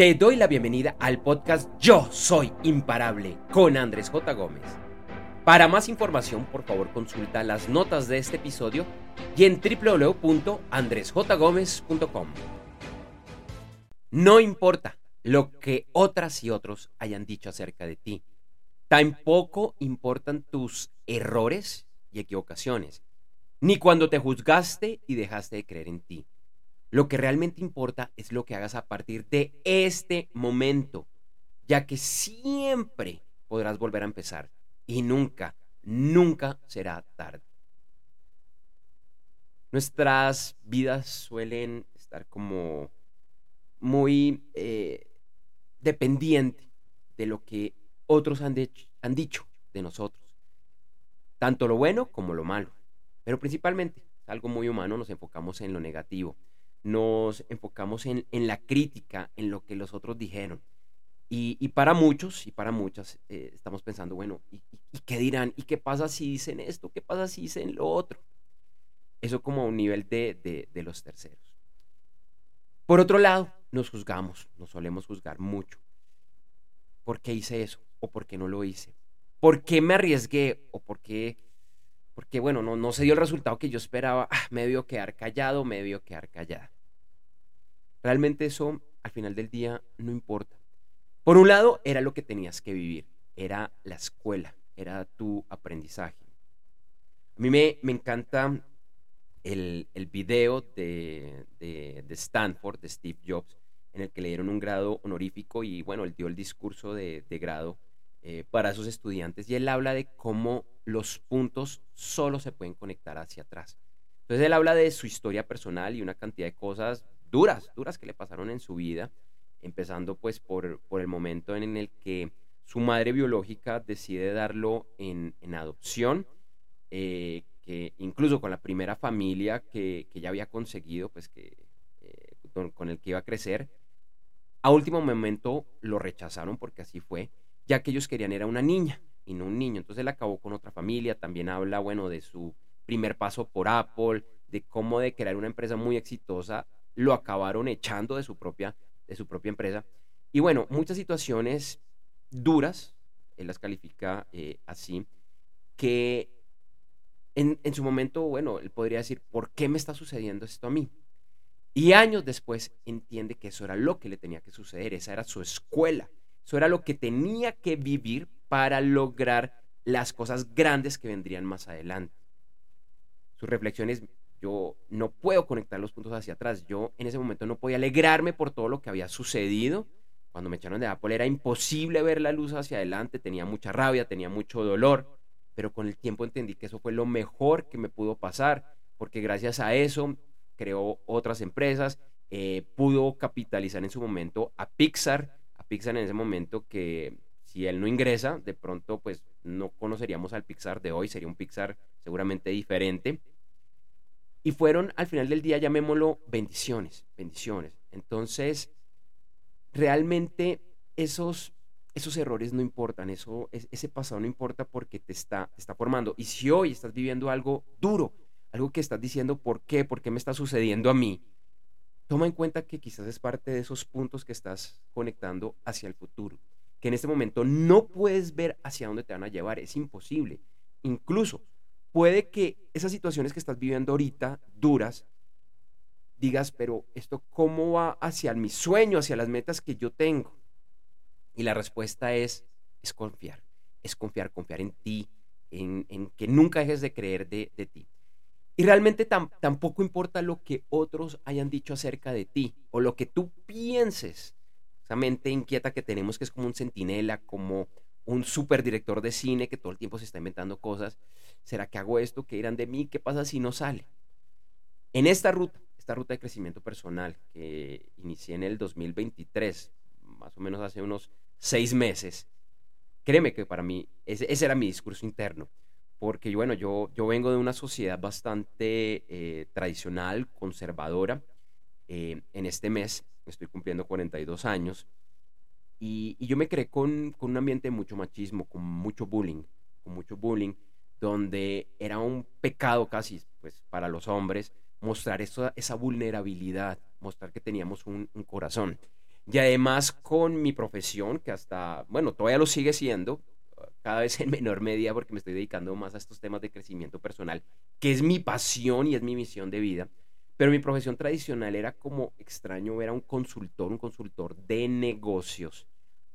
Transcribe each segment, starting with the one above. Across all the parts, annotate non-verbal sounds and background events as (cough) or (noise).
Te doy la bienvenida al podcast Yo Soy Imparable con Andrés J. Gómez. Para más información, por favor, consulta las notas de este episodio y en www.andresjgomez.com. No importa lo que otras y otros hayan dicho acerca de ti. Tampoco importan tus errores y equivocaciones, ni cuando te juzgaste y dejaste de creer en ti. Lo que realmente importa es lo que hagas a partir de este momento, ya que siempre podrás volver a empezar y nunca, nunca será tarde. Nuestras vidas suelen estar como muy eh, dependientes de lo que otros han, han dicho de nosotros, tanto lo bueno como lo malo, pero principalmente, algo muy humano, nos enfocamos en lo negativo nos enfocamos en, la crítica, en lo que los otros dijeron. Y, para muchos y para muchas eh, estamos pensando, bueno, ¿y, qué dirán? ¿Y qué pasa si dicen esto? ¿Qué pasa si dicen lo otro? Eso como a un nivel de, de los terceros. Por otro lado, nos juzgamos, nos solemos juzgar mucho. ¿Por qué hice eso? ¿O por qué no lo hice? ¿Por qué me arriesgué? ¿O por qué porque bueno, no, no se dio el resultado que yo esperaba, ah, me debió quedar callado, me debió quedar callada. Realmente eso al final del día no importa. Por un lado, era lo que tenías que vivir, era la escuela, era tu aprendizaje. A mí me, me encanta el, el video de, de, Stanford, de Steve Jobs, en el que le dieron un grado honorífico y bueno, él dio el discurso de, de grado eh, para sus estudiantes y él habla de cómo los puntos solo se pueden conectar hacia atrás. Entonces él habla de su historia personal y una cantidad de cosas duras, duras que le pasaron en su vida, empezando pues por, por el momento en el que su madre biológica decide darlo en, adopción, eh, que incluso con la primera familia que, que ya había conseguido, pues que eh, con el que iba a crecer, a último momento lo rechazaron porque así fue ya que ellos querían era una niña y no un niño. Entonces él acabó con otra familia, también habla, bueno, de su primer paso por Apple, de cómo de crear una empresa muy exitosa, lo acabaron echando de su propia, de su propia empresa. Y bueno, muchas situaciones duras, él las califica eh, así, que en, en, su momento, bueno, él podría decir, ¿por qué me está sucediendo esto a mí? Y años después entiende que eso era lo que le tenía que suceder, esa era su escuela, eso era lo que tenía que vivir para lograr las cosas grandes que vendrían más adelante. Sus reflexiones, yo no puedo conectar los puntos hacia atrás. Yo en ese momento no podía alegrarme por todo lo que había sucedido. Cuando me echaron de Apple era imposible ver la luz hacia adelante, tenía mucha rabia, tenía mucho dolor, pero con el tiempo entendí que eso fue lo mejor que me pudo pasar, porque gracias a eso creó otras empresas, eh, pudo capitalizar en su momento a Pixar, Pixar en ese momento que si él no ingresa, de pronto pues no conoceríamos al Pixar de hoy, sería un Pixar seguramente diferente. Y fueron al final del día, llamémoslo bendiciones, bendiciones. Entonces, realmente esos, esos errores no importan, eso, ese pasado no importa porque te está, te está formando. Y si hoy estás viviendo algo duro, algo que estás diciendo, ¿por qué? ¿Por qué me está sucediendo a mí? Toma en cuenta que quizás es parte de esos puntos que estás conectando hacia el futuro, que en este momento no puedes ver hacia dónde te van a llevar, es imposible. Incluso puede que esas situaciones que estás viviendo ahorita, duras, digas, pero esto cómo va hacia mi sueño, hacia las metas que yo tengo. Y la respuesta es, es confiar, es confiar, confiar en ti, en, que nunca dejes de creer de, de ti. Y realmente tampoco importa lo que otros hayan dicho acerca de ti o lo que tú pienses. Esa mente inquieta que tenemos que es como un centinela, como un superdirector de cine que todo el tiempo se está inventando cosas. ¿Será que hago esto? ¿Qué dirán de mí? ¿Qué pasa si no sale? En esta ruta, esta ruta de crecimiento personal que inicié en el 2023, más o menos hace unos seis meses, créeme que para mí ese era mi discurso interno porque bueno, yo, yo vengo de una sociedad bastante eh, tradicional, conservadora. Eh, en este mes estoy cumpliendo 42 años y, yo me creé con, un ambiente de mucho machismo, con mucho bullying, con mucho bullying, donde era un pecado casi pues, para los hombres mostrar esa, esa vulnerabilidad, mostrar que teníamos un, un corazón. Y además con mi profesión, que hasta, bueno, todavía lo sigue siendo, cada vez en menor medida porque me estoy dedicando más a estos temas de crecimiento personal, que es mi pasión y es mi misión de vida. Pero mi profesión tradicional era como extraño ver a un consultor, un consultor de negocios,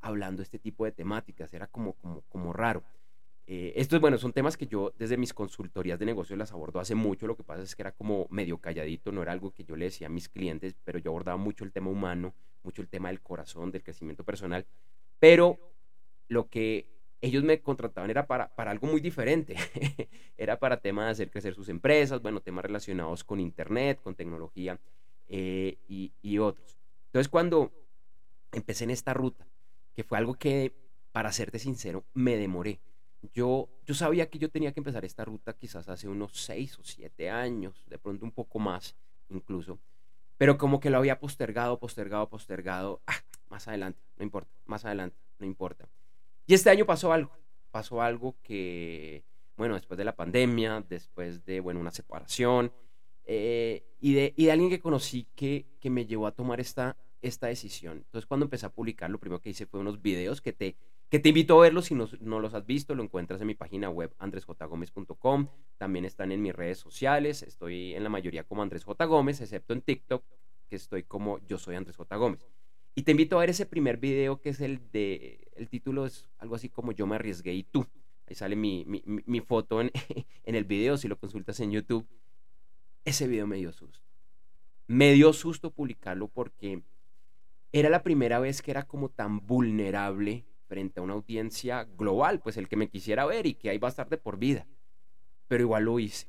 hablando este tipo de temáticas. Era como, como, como raro. Eh, estos, bueno, son temas que yo desde mis consultorías de negocios las abordo hace mucho. Lo que pasa es que era como medio calladito, no era algo que yo le decía a mis clientes, pero yo abordaba mucho el tema humano, mucho el tema del corazón, del crecimiento personal. Pero lo que ellos me contrataban era para, para algo muy diferente. (laughs) era para temas de hacer crecer sus empresas, bueno, temas relacionados con Internet, con tecnología eh, y, y otros. Entonces, cuando empecé en esta ruta, que fue algo que, para serte sincero, me demoré. Yo, yo sabía que yo tenía que empezar esta ruta quizás hace unos seis o siete años, de pronto un poco más incluso, pero como que lo había postergado, postergado, postergado. Ah, más adelante, no importa, más adelante, no importa. Y este año pasó algo, pasó algo que, bueno, después de la pandemia, después de, bueno, una separación, eh, y, de, y de alguien que conocí que, que me llevó a tomar esta, esta decisión. Entonces, cuando empecé a publicar, lo primero que hice fue unos videos que te, que te invito a verlos si no, no los has visto. Lo encuentras en mi página web andresjgomez.com. También están en mis redes sociales. Estoy en la mayoría como Andrés J. Gómez, excepto en TikTok, que estoy como Yo Soy Andrés J. Gómez. Y te invito a ver ese primer video que es el de, el título es algo así como Yo me arriesgué y tú. Ahí sale mi, mi, foto en, (laughs) en el video, si lo consultas en YouTube. Ese video me dio susto. Me dio susto publicarlo porque era la primera vez que era como tan vulnerable frente a una audiencia global, pues el que me quisiera ver y que ahí va a estar de por vida. Pero igual lo hice,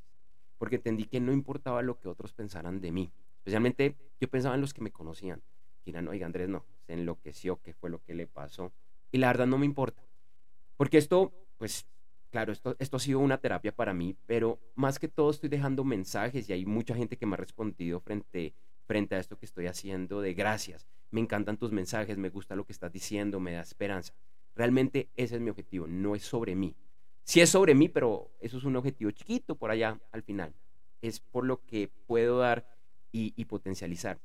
porque entendí que no importaba lo que otros pensaran de mí. Especialmente yo pensaba en los que me conocían no, oiga Andrés, no, se enloqueció, qué fue lo que le pasó. Y la verdad no me importa. Porque esto, pues, claro, esto, esto ha sido una terapia para mí, pero más que todo estoy dejando mensajes y hay mucha gente que me ha respondido frente, frente a esto que estoy haciendo de gracias. Me encantan tus mensajes, me gusta lo que estás diciendo, me da esperanza. Realmente ese es mi objetivo, no es sobre mí. Sí es sobre mí, pero eso es un objetivo chiquito por allá al final. Es por lo que puedo dar y potencializar.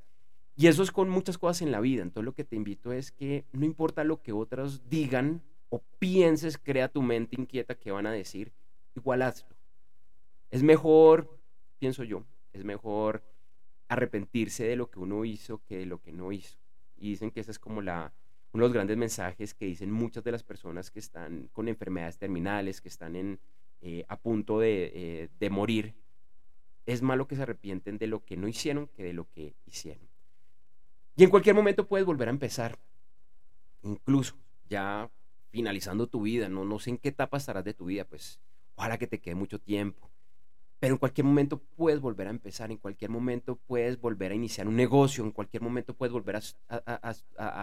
Y eso es con muchas cosas en la vida. Entonces lo que te invito es que no importa lo que otros digan o pienses, crea tu mente inquieta que van a decir, igual hazlo. Es mejor, pienso yo, es mejor arrepentirse de lo que uno hizo que de lo que no hizo. Y dicen que ese es como la, uno de los grandes mensajes que dicen muchas de las personas que están con enfermedades terminales, que están en, eh, a punto de, eh, de morir. Es malo que se arrepienten de lo que no hicieron que de lo que hicieron. Y en cualquier momento puedes volver a empezar. Incluso ya finalizando tu vida, no, no sé en qué etapa estarás de tu vida, pues ojalá que te quede mucho tiempo. Pero en cualquier momento puedes volver a empezar, en cualquier momento puedes volver a iniciar un negocio, en cualquier momento puedes volver a,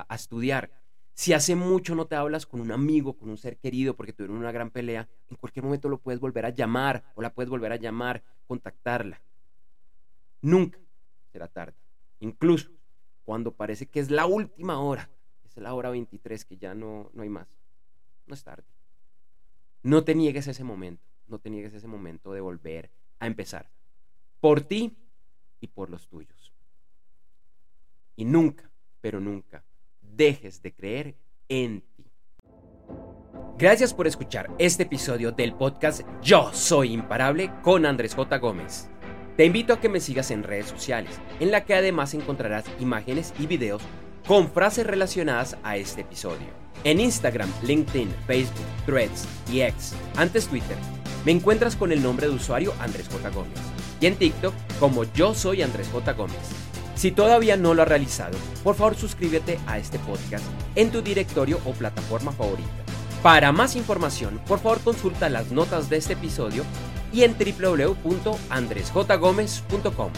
a estudiar. Si hace mucho no te hablas con un amigo, con un ser querido, porque tuvieron una gran pelea, en cualquier momento lo puedes volver a llamar o la puedes volver a llamar, contactarla. Nunca será tarde. Incluso cuando parece que es la última hora, es la hora 23, que ya no, no hay más. No es tarde. No te niegues ese momento, no te niegues ese momento de volver a empezar. Por ti y por los tuyos. Y nunca, pero nunca, dejes de creer en ti. Gracias por escuchar este episodio del podcast Yo Soy Imparable con Andrés J. Gómez. Te invito a que me sigas en redes sociales, en la que además encontrarás imágenes y videos con frases relacionadas a este episodio. En Instagram, LinkedIn, Facebook, Threads y X, antes Twitter, me encuentras con el nombre de usuario Andrés J. Gómez y en TikTok como yo soy Andrés J. Gómez. Si todavía no lo has realizado, por favor suscríbete a este podcast en tu directorio o plataforma favorita. Para más información, por favor consulta las notas de este episodio y en www.andresjgomez.com.